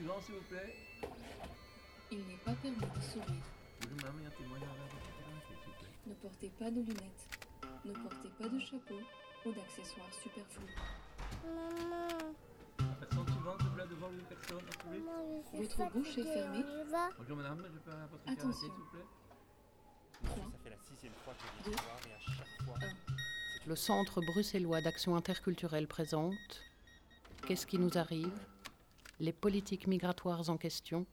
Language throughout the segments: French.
suivant, s'il vous plaît. Il n'est pas permis de sourire. Un s'il vous plaît. Ne portez pas de lunettes. Ne portez pas de chapeau ou d'accessoires superflus. Maman, personne suivante, s'il vous plaît, devant une personne, s'il vous maman, Votre bouche est fermée. Bonjour, madame, je peux votre Attention. s'il vous plaît? Ça fait la sixième fois que je viens voir et à chaque fois. un. Le Centre bruxellois d'action interculturelle présente Qu'est-ce qui nous arrive? Les politiques migratoires en question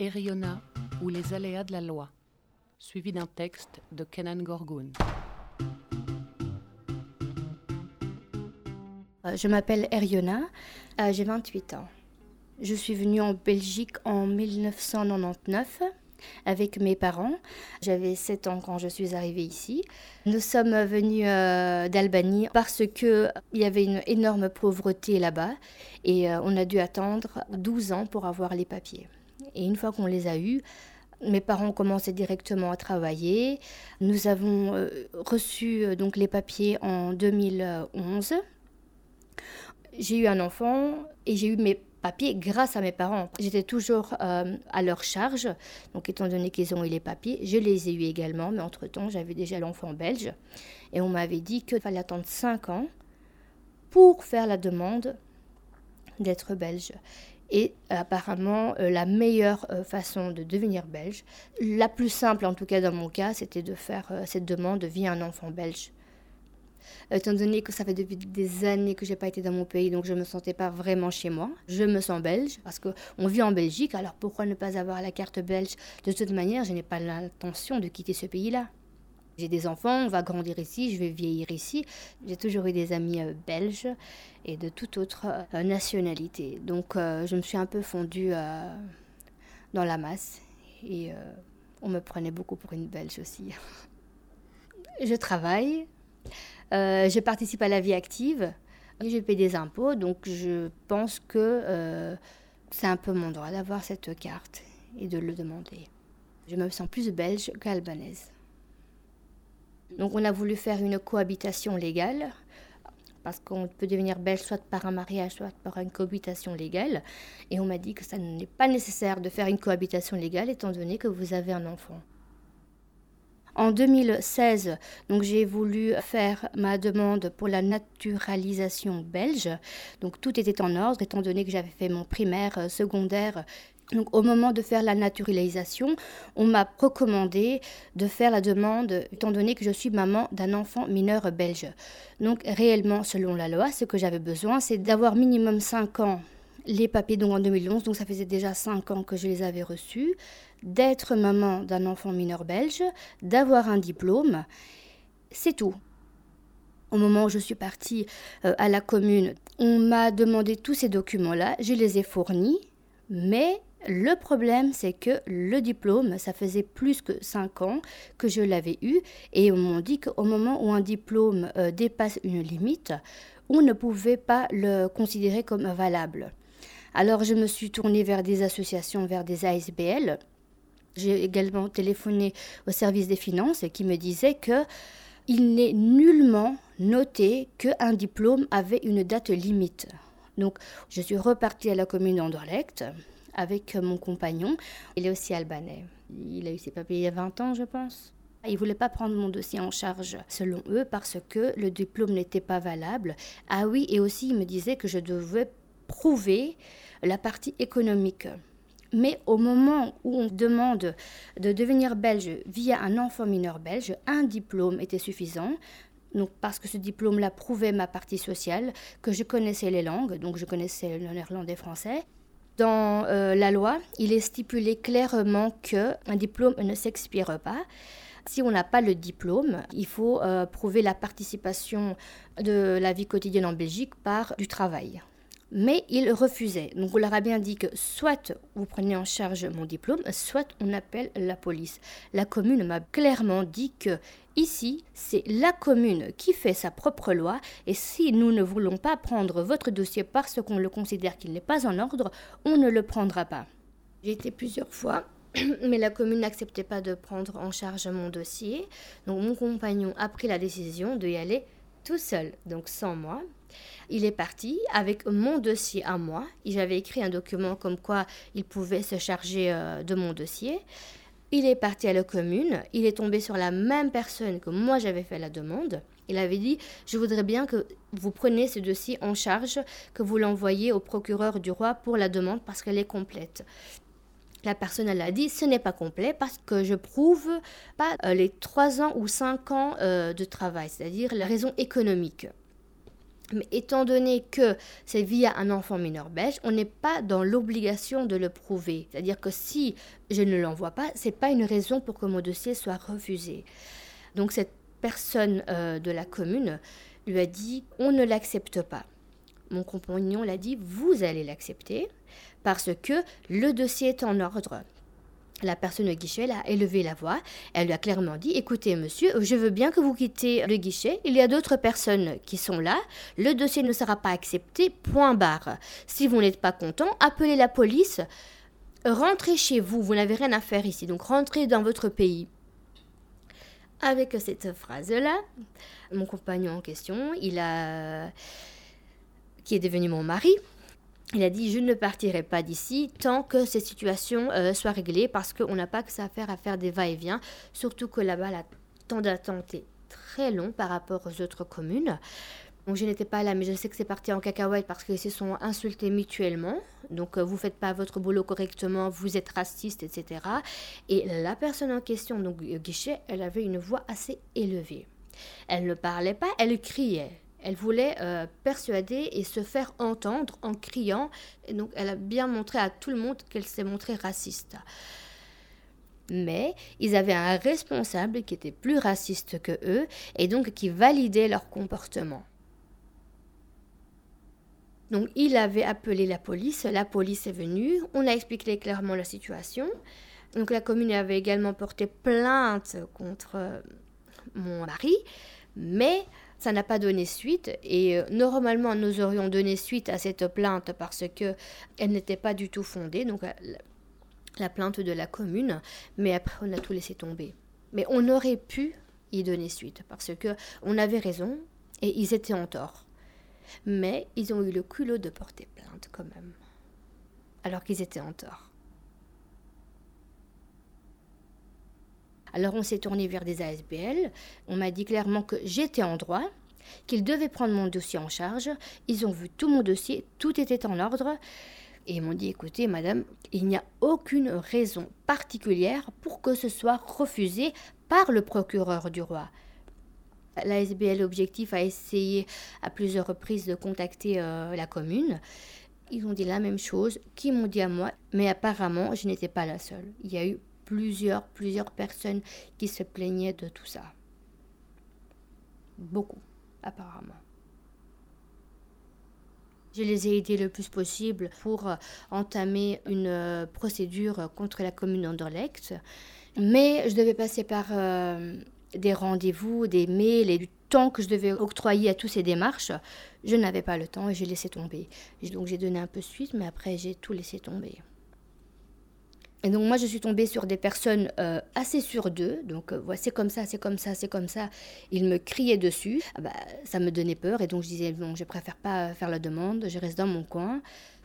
Eriona ou les aléas de la loi suivi d'un texte de Kenan Gorgoun. Euh, Je m'appelle Eriona, euh, j'ai 28 ans. Je suis venue en Belgique en 1999 avec mes parents. J'avais 7 ans quand je suis arrivée ici. Nous sommes venus euh, d'Albanie parce qu'il y avait une énorme pauvreté là-bas et euh, on a dû attendre 12 ans pour avoir les papiers. Et une fois qu'on les a eus, mes parents commençaient directement à travailler. Nous avons euh, reçu donc les papiers en 2011. J'ai eu un enfant et j'ai eu mes papiers grâce à mes parents. J'étais toujours euh, à leur charge, donc étant donné qu'ils ont eu les papiers, je les ai eus également, mais entre-temps j'avais déjà l'enfant belge et on m'avait dit qu'il fallait attendre 5 ans pour faire la demande d'être belge. Et apparemment, euh, la meilleure euh, façon de devenir belge, la plus simple en tout cas dans mon cas, c'était de faire euh, cette demande via un enfant belge étant donné que ça fait depuis des années que j'ai pas été dans mon pays, donc je me sentais pas vraiment chez moi. Je me sens belge parce que on vit en Belgique, alors pourquoi ne pas avoir la carte belge? De toute manière, je n'ai pas l'intention de quitter ce pays-là. J'ai des enfants, on va grandir ici, je vais vieillir ici. J'ai toujours eu des amis euh, belges et de toute autre euh, nationalité. Donc euh, je me suis un peu fondue euh, dans la masse et euh, on me prenait beaucoup pour une belge aussi. je travaille, euh, je participe à la vie active, je paie des impôts, donc je pense que euh, c'est un peu mon droit d'avoir cette carte et de le demander. Je me sens plus belge qu'albanaise. Donc on a voulu faire une cohabitation légale, parce qu'on peut devenir belge soit par un mariage, soit par une cohabitation légale. Et on m'a dit que ça n'est pas nécessaire de faire une cohabitation légale étant donné que vous avez un enfant. En 2016, donc j'ai voulu faire ma demande pour la naturalisation belge. Donc tout était en ordre étant donné que j'avais fait mon primaire, euh, secondaire. Donc au moment de faire la naturalisation, on m'a recommandé de faire la demande étant donné que je suis maman d'un enfant mineur belge. Donc réellement, selon la loi, ce que j'avais besoin, c'est d'avoir minimum 5 ans les papiers donc en 2011, donc ça faisait déjà 5 ans que je les avais reçus, d'être maman d'un enfant mineur belge, d'avoir un diplôme, c'est tout. Au moment où je suis partie euh, à la commune, on m'a demandé tous ces documents-là, je les ai fournis, mais le problème c'est que le diplôme, ça faisait plus que 5 ans que je l'avais eu, et on m'a dit qu'au moment où un diplôme euh, dépasse une limite, on ne pouvait pas le considérer comme valable. Alors je me suis tournée vers des associations, vers des ASBL. J'ai également téléphoné au service des finances qui me disait que il n'est nullement noté qu'un diplôme avait une date limite. Donc je suis repartie à la commune d'Anderlecht avec mon compagnon. Il est aussi albanais. Il a eu ses papiers il y a 20 ans, je pense. Ils ne voulaient pas prendre mon dossier en charge, selon eux, parce que le diplôme n'était pas valable. Ah oui, et aussi, ils me disaient que je devais prouver la partie économique. Mais au moment où on demande de devenir belge via un enfant mineur belge, un diplôme était suffisant. Donc, parce que ce diplôme-là prouvait ma partie sociale, que je connaissais les langues, donc je connaissais le néerlandais français. Dans euh, la loi, il est stipulé clairement qu'un diplôme ne s'expire pas. Si on n'a pas le diplôme, il faut euh, prouver la participation de la vie quotidienne en Belgique par du travail. Mais il refusait. Donc on leur a bien dit que soit vous prenez en charge mon diplôme, soit on appelle la police. La commune m'a clairement dit que ici, c'est la commune qui fait sa propre loi et si nous ne voulons pas prendre votre dossier parce qu'on le considère qu'il n'est pas en ordre, on ne le prendra pas. J'ai été plusieurs fois mais la commune n'acceptait pas de prendre en charge mon dossier. Donc mon compagnon a pris la décision de y aller tout seul, donc sans moi. Il est parti avec mon dossier à moi. J'avais écrit un document comme quoi il pouvait se charger euh, de mon dossier. Il est parti à la commune. Il est tombé sur la même personne que moi j'avais fait la demande. Il avait dit Je voudrais bien que vous preniez ce dossier en charge, que vous l'envoyez au procureur du roi pour la demande parce qu'elle est complète. La personne, elle a dit, ce n'est pas complet parce que je prouve pas euh, les trois ans ou cinq ans euh, de travail, c'est-à-dire la raison économique. Mais étant donné que c'est via un enfant mineur belge, on n'est pas dans l'obligation de le prouver. C'est-à-dire que si je ne l'envoie pas, c'est pas une raison pour que mon dossier soit refusé. Donc cette personne euh, de la commune lui a dit on ne l'accepte pas. Mon compagnon l'a dit vous allez l'accepter parce que le dossier est en ordre. La personne au guichet a élevé la voix. Elle lui a clairement dit Écoutez, monsieur, je veux bien que vous quittez le guichet. Il y a d'autres personnes qui sont là. Le dossier ne sera pas accepté. Point barre. Si vous n'êtes pas content, appelez la police. Rentrez chez vous. Vous n'avez rien à faire ici. Donc rentrez dans votre pays. Avec cette phrase-là, mon compagnon en question, il a qui est devenu mon mari, il a dit Je ne partirai pas d'ici tant que cette situation euh, soit réglée parce qu'on n'a pas que ça à faire à faire des va-et-vient, surtout que là-bas, la temps d'attente est très long par rapport aux autres communes. Donc je n'étais pas là, mais je sais que c'est parti en cacahuète parce qu'ils se sont insultés mutuellement. Donc euh, vous faites pas votre boulot correctement, vous êtes raciste, etc. Et la personne en question, donc Guichet, elle avait une voix assez élevée. Elle ne parlait pas, elle criait. Elle voulait euh, persuader et se faire entendre en criant. Et donc, elle a bien montré à tout le monde qu'elle s'est montrée raciste. Mais ils avaient un responsable qui était plus raciste que eux et donc qui validait leur comportement. Donc il avait appelé la police, la police est venue, on a expliqué clairement la situation. Donc la commune avait également porté plainte contre euh, mon mari, mais ça n'a pas donné suite et euh, normalement nous aurions donné suite à cette plainte parce que elle n'était pas du tout fondée donc euh, la plainte de la commune mais après on a tout laissé tomber. Mais on aurait pu y donner suite parce que on avait raison et ils étaient en tort. Mais ils ont eu le culot de porter plainte quand même. Alors qu'ils étaient en tort Alors on s'est tourné vers des ASBL. On m'a dit clairement que j'étais en droit, qu'ils devaient prendre mon dossier en charge. Ils ont vu tout mon dossier, tout était en ordre. Et ils m'ont dit, écoutez, madame, il n'y a aucune raison particulière pour que ce soit refusé par le procureur du roi. L'ASBL Objectif a essayé à plusieurs reprises de contacter euh, la commune. Ils ont dit la même chose qu'ils m'ont dit à moi, mais apparemment, je n'étais pas la seule. Il y a eu plusieurs, plusieurs personnes qui se plaignaient de tout ça. Beaucoup, apparemment. Je les ai aidés le plus possible pour euh, entamer une euh, procédure contre la commune d'Anderlecht. Mais je devais passer par euh, des rendez-vous, des mails et du temps que je devais octroyer à toutes ces démarches. Je n'avais pas le temps et j'ai laissé tomber. Donc j'ai donné un peu suite, mais après j'ai tout laissé tomber. Et donc moi, je suis tombée sur des personnes euh, assez sûres d'eux. Donc, euh, c'est comme ça, c'est comme ça, c'est comme ça. Ils me criaient dessus. Ah bah, ça me donnait peur. Et donc, je disais, bon, je préfère pas faire la demande. Je reste dans mon coin.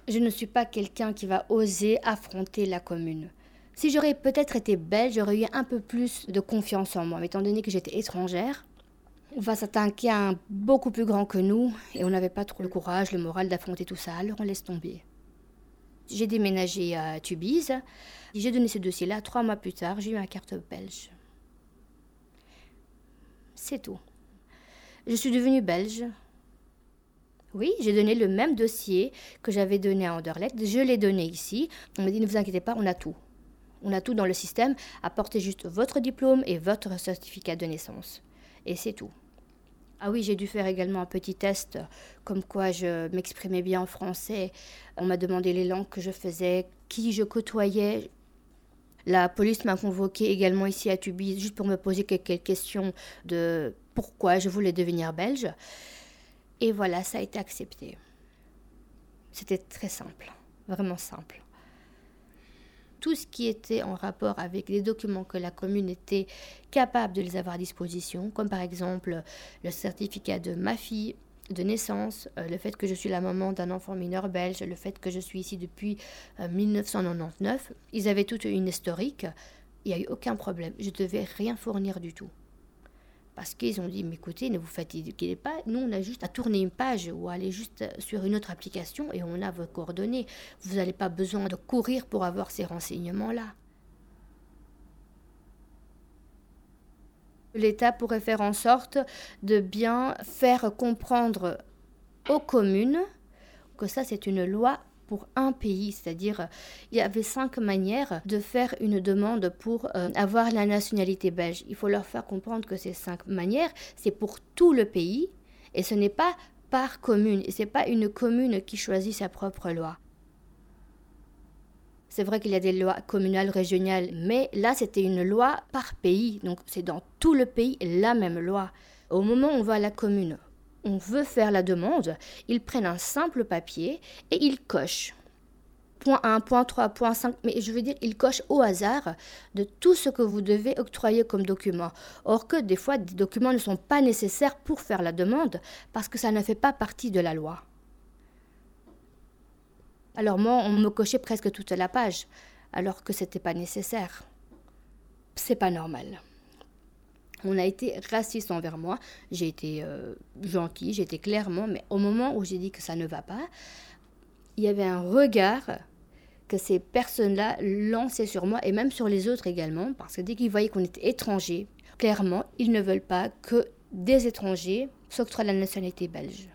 Je ne suis pas quelqu'un qui va oser affronter la commune. Si j'aurais peut-être été belle, j'aurais eu un peu plus de confiance en moi. Mais étant donné que j'étais étrangère, on va s'attaquer à un beaucoup plus grand que nous. Et on n'avait pas trop le courage, le moral d'affronter tout ça. Alors, on laisse tomber. J'ai déménagé à Tubize. J'ai donné ce dossier-là. Trois mois plus tard, j'ai eu ma carte belge. C'est tout. Je suis devenue belge. Oui, j'ai donné le même dossier que j'avais donné à Anderlecht. Je l'ai donné ici. On m'a dit ne vous inquiétez pas, on a tout. On a tout dans le système. Apportez juste votre diplôme et votre certificat de naissance. Et c'est tout. Ah oui, j'ai dû faire également un petit test, comme quoi je m'exprimais bien en français. On m'a demandé les langues que je faisais, qui je côtoyais. La police m'a convoqué également ici à Tubi, juste pour me poser quelques questions de pourquoi je voulais devenir belge. Et voilà, ça a été accepté. C'était très simple, vraiment simple tout ce qui était en rapport avec les documents que la commune était capable de les avoir à disposition, comme par exemple le certificat de ma fille, de naissance, euh, le fait que je suis la maman d'un enfant mineur belge, le fait que je suis ici depuis 1999. Ils avaient toute une historique. Il n'y a eu aucun problème. Je devais rien fournir du tout. Parce qu'ils ont dit, mais écoutez, ne vous fatiguez pas. Nous, on a juste à tourner une page ou aller juste sur une autre application et on a vos coordonnées. Vous n'avez pas besoin de courir pour avoir ces renseignements-là. L'État pourrait faire en sorte de bien faire comprendre aux communes que ça, c'est une loi pour un pays, c'est-à-dire il y avait cinq manières de faire une demande pour euh, avoir la nationalité belge. Il faut leur faire comprendre que ces cinq manières, c'est pour tout le pays et ce n'est pas par commune et c'est pas une commune qui choisit sa propre loi. C'est vrai qu'il y a des lois communales, régionales, mais là c'était une loi par pays, donc c'est dans tout le pays la même loi. Au moment où on va à la commune on veut faire la demande, ils prennent un simple papier et ils cochent. Point 1, point 3, point 5, mais je veux dire, ils cochent au hasard de tout ce que vous devez octroyer comme document. Or que des fois, des documents ne sont pas nécessaires pour faire la demande parce que ça ne fait pas partie de la loi. Alors moi, on me cochait presque toute la page, alors que c'était pas nécessaire. C'est pas normal. On a été raciste envers moi. J'ai été euh, gentille, j'ai été clairement, mais au moment où j'ai dit que ça ne va pas, il y avait un regard que ces personnes-là lançaient sur moi et même sur les autres également, parce que dès qu'ils voyaient qu'on était étrangers, clairement, ils ne veulent pas que des étrangers s'octroient la nationalité belge.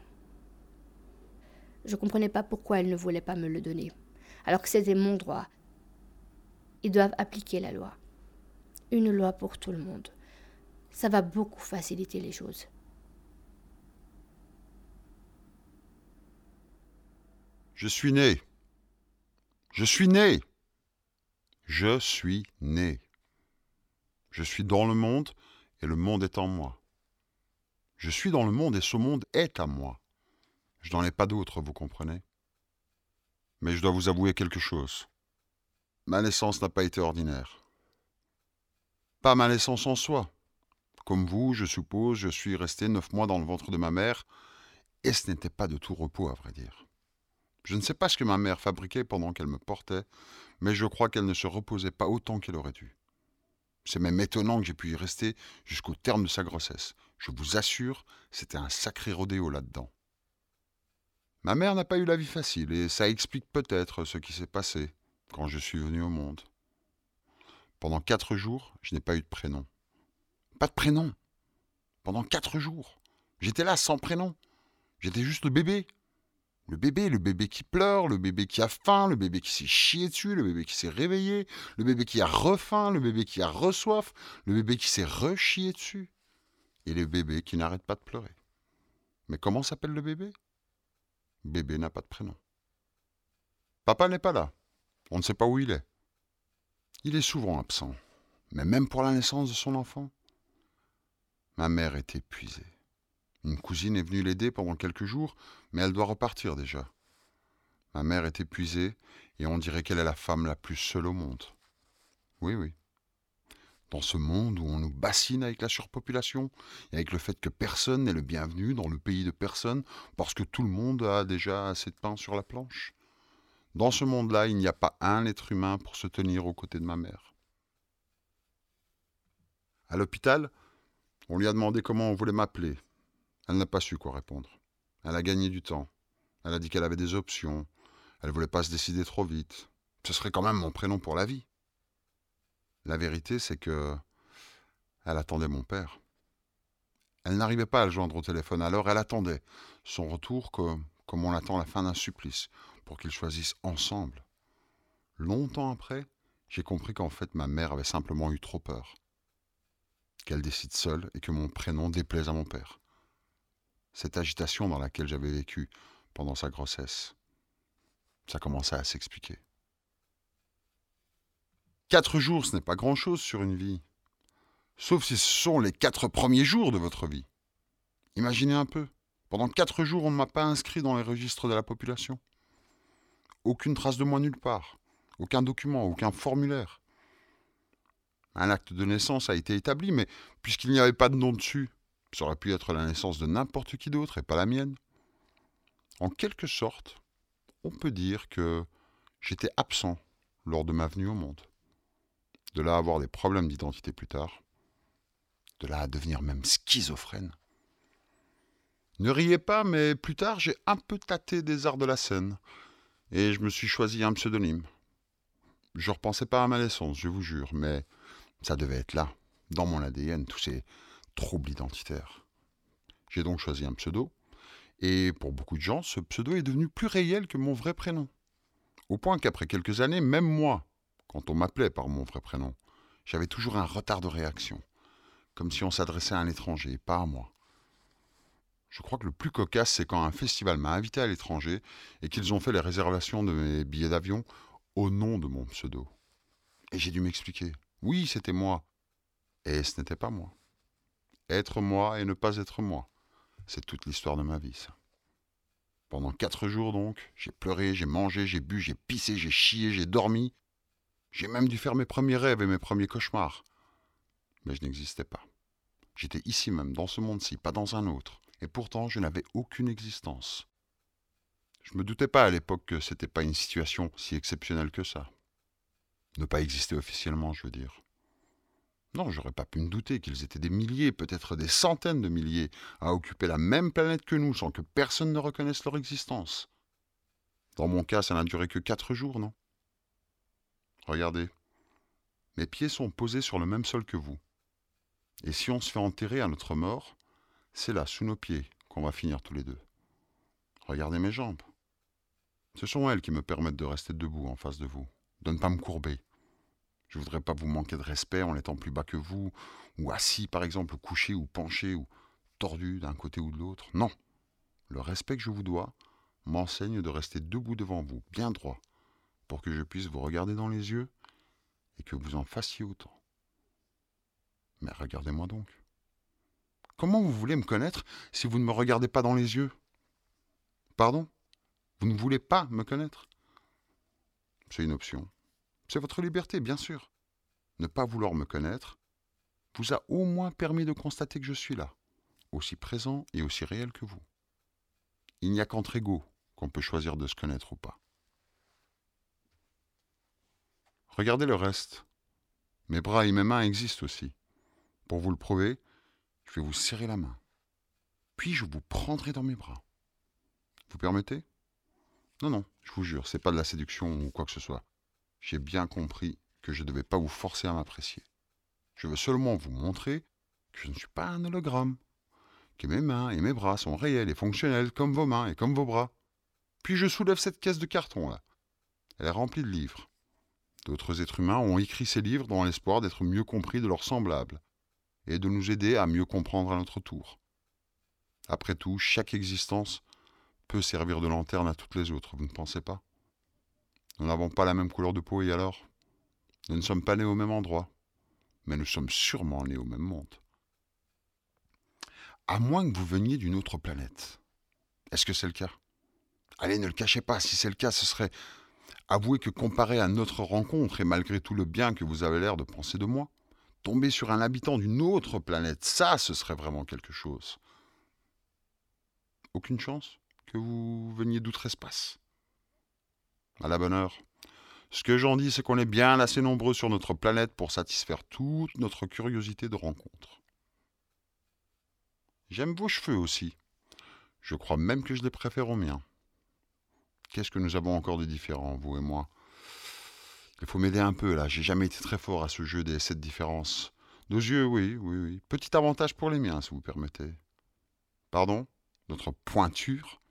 Je ne comprenais pas pourquoi ils ne voulaient pas me le donner, alors que c'était mon droit. Ils doivent appliquer la loi. Une loi pour tout le monde ça va beaucoup faciliter les choses. Je suis né. Je suis né. Je suis né. Je suis dans le monde et le monde est en moi. Je suis dans le monde et ce monde est à moi. Je n'en ai pas d'autre, vous comprenez? Mais je dois vous avouer quelque chose. Ma naissance n'a pas été ordinaire. Pas ma naissance en soi, comme vous, je suppose, je suis resté neuf mois dans le ventre de ma mère, et ce n'était pas de tout repos, à vrai dire. Je ne sais pas ce que ma mère fabriquait pendant qu'elle me portait, mais je crois qu'elle ne se reposait pas autant qu'elle aurait dû. C'est même étonnant que j'ai pu y rester jusqu'au terme de sa grossesse. Je vous assure, c'était un sacré rodéo là-dedans. Ma mère n'a pas eu la vie facile, et ça explique peut-être ce qui s'est passé quand je suis venu au monde. Pendant quatre jours, je n'ai pas eu de prénom. Pas de prénom. Pendant quatre jours. J'étais là sans prénom. J'étais juste le bébé. Le bébé, le bébé qui pleure, le bébé qui a faim, le bébé qui s'est chié dessus, le bébé qui s'est réveillé, le bébé qui a refaim, le bébé qui a resoif, le bébé qui s'est rechié dessus. Et le bébé qui n'arrête pas de pleurer. Mais comment s'appelle le bébé? Bébé n'a pas de prénom. Papa n'est pas là. On ne sait pas où il est. Il est souvent absent. Mais même pour la naissance de son enfant, Ma mère est épuisée. Une cousine est venue l'aider pendant quelques jours, mais elle doit repartir déjà. Ma mère est épuisée et on dirait qu'elle est la femme la plus seule au monde. Oui, oui. Dans ce monde où on nous bassine avec la surpopulation et avec le fait que personne n'est le bienvenu dans le pays de personne parce que tout le monde a déjà assez de pain sur la planche. Dans ce monde-là, il n'y a pas un être humain pour se tenir aux côtés de ma mère. À l'hôpital, on lui a demandé comment on voulait m'appeler. Elle n'a pas su quoi répondre. Elle a gagné du temps. Elle a dit qu'elle avait des options. Elle voulait pas se décider trop vite. Ce serait quand même mon prénom pour la vie. La vérité, c'est que elle attendait mon père. Elle n'arrivait pas à le joindre au téléphone, alors elle attendait son retour comme on attend la fin d'un supplice, pour qu'ils choisissent ensemble. Longtemps après, j'ai compris qu'en fait ma mère avait simplement eu trop peur qu'elle décide seule et que mon prénom déplaise à mon père. Cette agitation dans laquelle j'avais vécu pendant sa grossesse, ça commençait à s'expliquer. Quatre jours, ce n'est pas grand-chose sur une vie, sauf si ce sont les quatre premiers jours de votre vie. Imaginez un peu, pendant quatre jours, on ne m'a pas inscrit dans les registres de la population. Aucune trace de moi nulle part, aucun document, aucun formulaire. Un acte de naissance a été établi, mais puisqu'il n'y avait pas de nom dessus, ça aurait pu être la naissance de n'importe qui d'autre et pas la mienne. En quelque sorte, on peut dire que j'étais absent lors de ma venue au monde. De là à avoir des problèmes d'identité plus tard. De là à devenir même schizophrène. Ne riez pas, mais plus tard, j'ai un peu tâté des arts de la scène. Et je me suis choisi un pseudonyme. Je repensais pas à ma naissance, je vous jure, mais ça devait être là, dans mon ADN, tous ces troubles identitaires. J'ai donc choisi un pseudo, et pour beaucoup de gens, ce pseudo est devenu plus réel que mon vrai prénom. Au point qu'après quelques années, même moi, quand on m'appelait par mon vrai prénom, j'avais toujours un retard de réaction, comme si on s'adressait à un étranger, pas à moi. Je crois que le plus cocasse, c'est quand un festival m'a invité à l'étranger et qu'ils ont fait les réservations de mes billets d'avion au nom de mon pseudo. Et j'ai dû m'expliquer. Oui, c'était moi. Et ce n'était pas moi. Être moi et ne pas être moi. C'est toute l'histoire de ma vie, ça. Pendant quatre jours donc, j'ai pleuré, j'ai mangé, j'ai bu, j'ai pissé, j'ai chié, j'ai dormi. J'ai même dû faire mes premiers rêves et mes premiers cauchemars. Mais je n'existais pas. J'étais ici même, dans ce monde-ci, pas dans un autre. Et pourtant, je n'avais aucune existence. Je me doutais pas à l'époque que c'était pas une situation si exceptionnelle que ça. Ne pas exister officiellement, je veux dire. Non, j'aurais pas pu me douter qu'ils étaient des milliers, peut-être des centaines de milliers, à occuper la même planète que nous sans que personne ne reconnaisse leur existence. Dans mon cas, ça n'a duré que quatre jours, non? Regardez. Mes pieds sont posés sur le même sol que vous. Et si on se fait enterrer à notre mort, c'est là, sous nos pieds, qu'on va finir tous les deux. Regardez mes jambes. Ce sont elles qui me permettent de rester debout en face de vous, de ne pas me courber. Je voudrais pas vous manquer de respect en étant plus bas que vous, ou assis par exemple, couché ou penché, ou tordu d'un côté ou de l'autre. Non. Le respect que je vous dois m'enseigne de rester debout devant vous, bien droit, pour que je puisse vous regarder dans les yeux et que vous en fassiez autant. Mais regardez-moi donc. Comment vous voulez me connaître si vous ne me regardez pas dans les yeux? Pardon? Vous ne voulez pas me connaître? C'est une option. C'est votre liberté, bien sûr. Ne pas vouloir me connaître vous a au moins permis de constater que je suis là, aussi présent et aussi réel que vous. Il n'y a qu'entre égaux qu'on peut choisir de se connaître ou pas. Regardez le reste. Mes bras et mes mains existent aussi. Pour vous le prouver, je vais vous serrer la main. Puis je vous prendrai dans mes bras. Vous permettez? Non, non, je vous jure, c'est pas de la séduction ou quoi que ce soit. J'ai bien compris que je ne devais pas vous forcer à m'apprécier. Je veux seulement vous montrer que je ne suis pas un hologramme, que mes mains et mes bras sont réels et fonctionnels comme vos mains et comme vos bras. Puis je soulève cette caisse de carton là. Elle est remplie de livres. D'autres êtres humains ont écrit ces livres dans l'espoir d'être mieux compris de leurs semblables et de nous aider à mieux comprendre à notre tour. Après tout, chaque existence peut servir de lanterne à toutes les autres, vous ne pensez pas? Nous n'avons pas la même couleur de peau et alors? Nous ne sommes pas nés au même endroit, mais nous sommes sûrement nés au même monde. À moins que vous veniez d'une autre planète. Est-ce que c'est le cas? Allez, ne le cachez pas, si c'est le cas, ce serait avouer que comparé à notre rencontre et malgré tout le bien que vous avez l'air de penser de moi, tomber sur un habitant d'une autre planète, ça, ce serait vraiment quelque chose. Aucune chance que vous veniez d'outre-espace À la bonne heure. Ce que j'en dis, c'est qu'on est bien assez nombreux sur notre planète pour satisfaire toute notre curiosité de rencontre. J'aime vos cheveux aussi. Je crois même que je les préfère aux miens. Qu'est-ce que nous avons encore de différent, vous et moi? Il faut m'aider un peu là, j'ai jamais été très fort à ce jeu des sept différences. Nos yeux, oui, oui, oui. Petit avantage pour les miens, si vous permettez. Pardon? Notre pointure?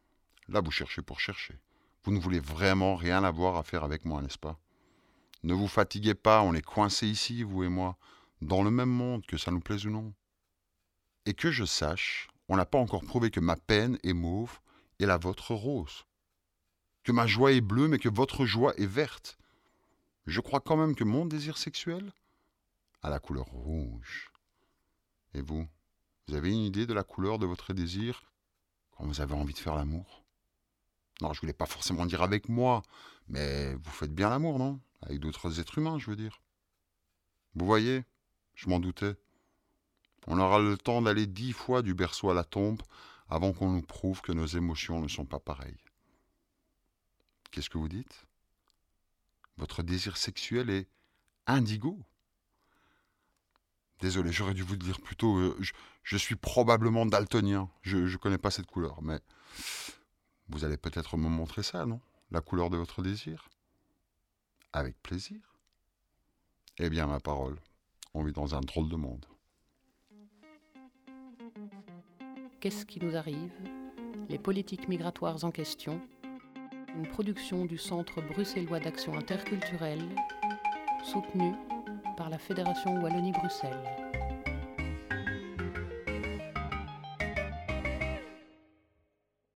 Là, vous cherchez pour chercher. Vous ne voulez vraiment rien avoir à faire avec moi, n'est-ce pas? Ne vous fatiguez pas, on est coincés ici, vous et moi, dans le même monde, que ça nous plaise ou non. Et que je sache, on n'a pas encore prouvé que ma peine est mauve et la vôtre rose. Que ma joie est bleue, mais que votre joie est verte je crois quand même que mon désir sexuel a la couleur rouge. Et vous, vous avez une idée de la couleur de votre désir quand vous avez envie de faire l'amour? Non, je voulais pas forcément dire avec moi, mais vous faites bien l'amour, non? Avec d'autres êtres humains, je veux dire. Vous voyez, je m'en doutais. On aura le temps d'aller dix fois du berceau à la tombe avant qu'on nous prouve que nos émotions ne sont pas pareilles. Qu'est-ce que vous dites? Votre désir sexuel est indigo. Désolé, j'aurais dû vous le dire plus tôt. euh, je suis probablement daltonien. Je ne connais pas cette couleur, mais vous allez peut-être me montrer ça, non? La couleur de votre désir? Avec plaisir. Eh bien, ma parole, on vit dans un drôle de monde. Qu'est-ce qui nous arrive? Les politiques migratoires en question. Une production du Centre bruxellois d'action interculturelle, soutenue par la Fédération Wallonie-Bruxelles.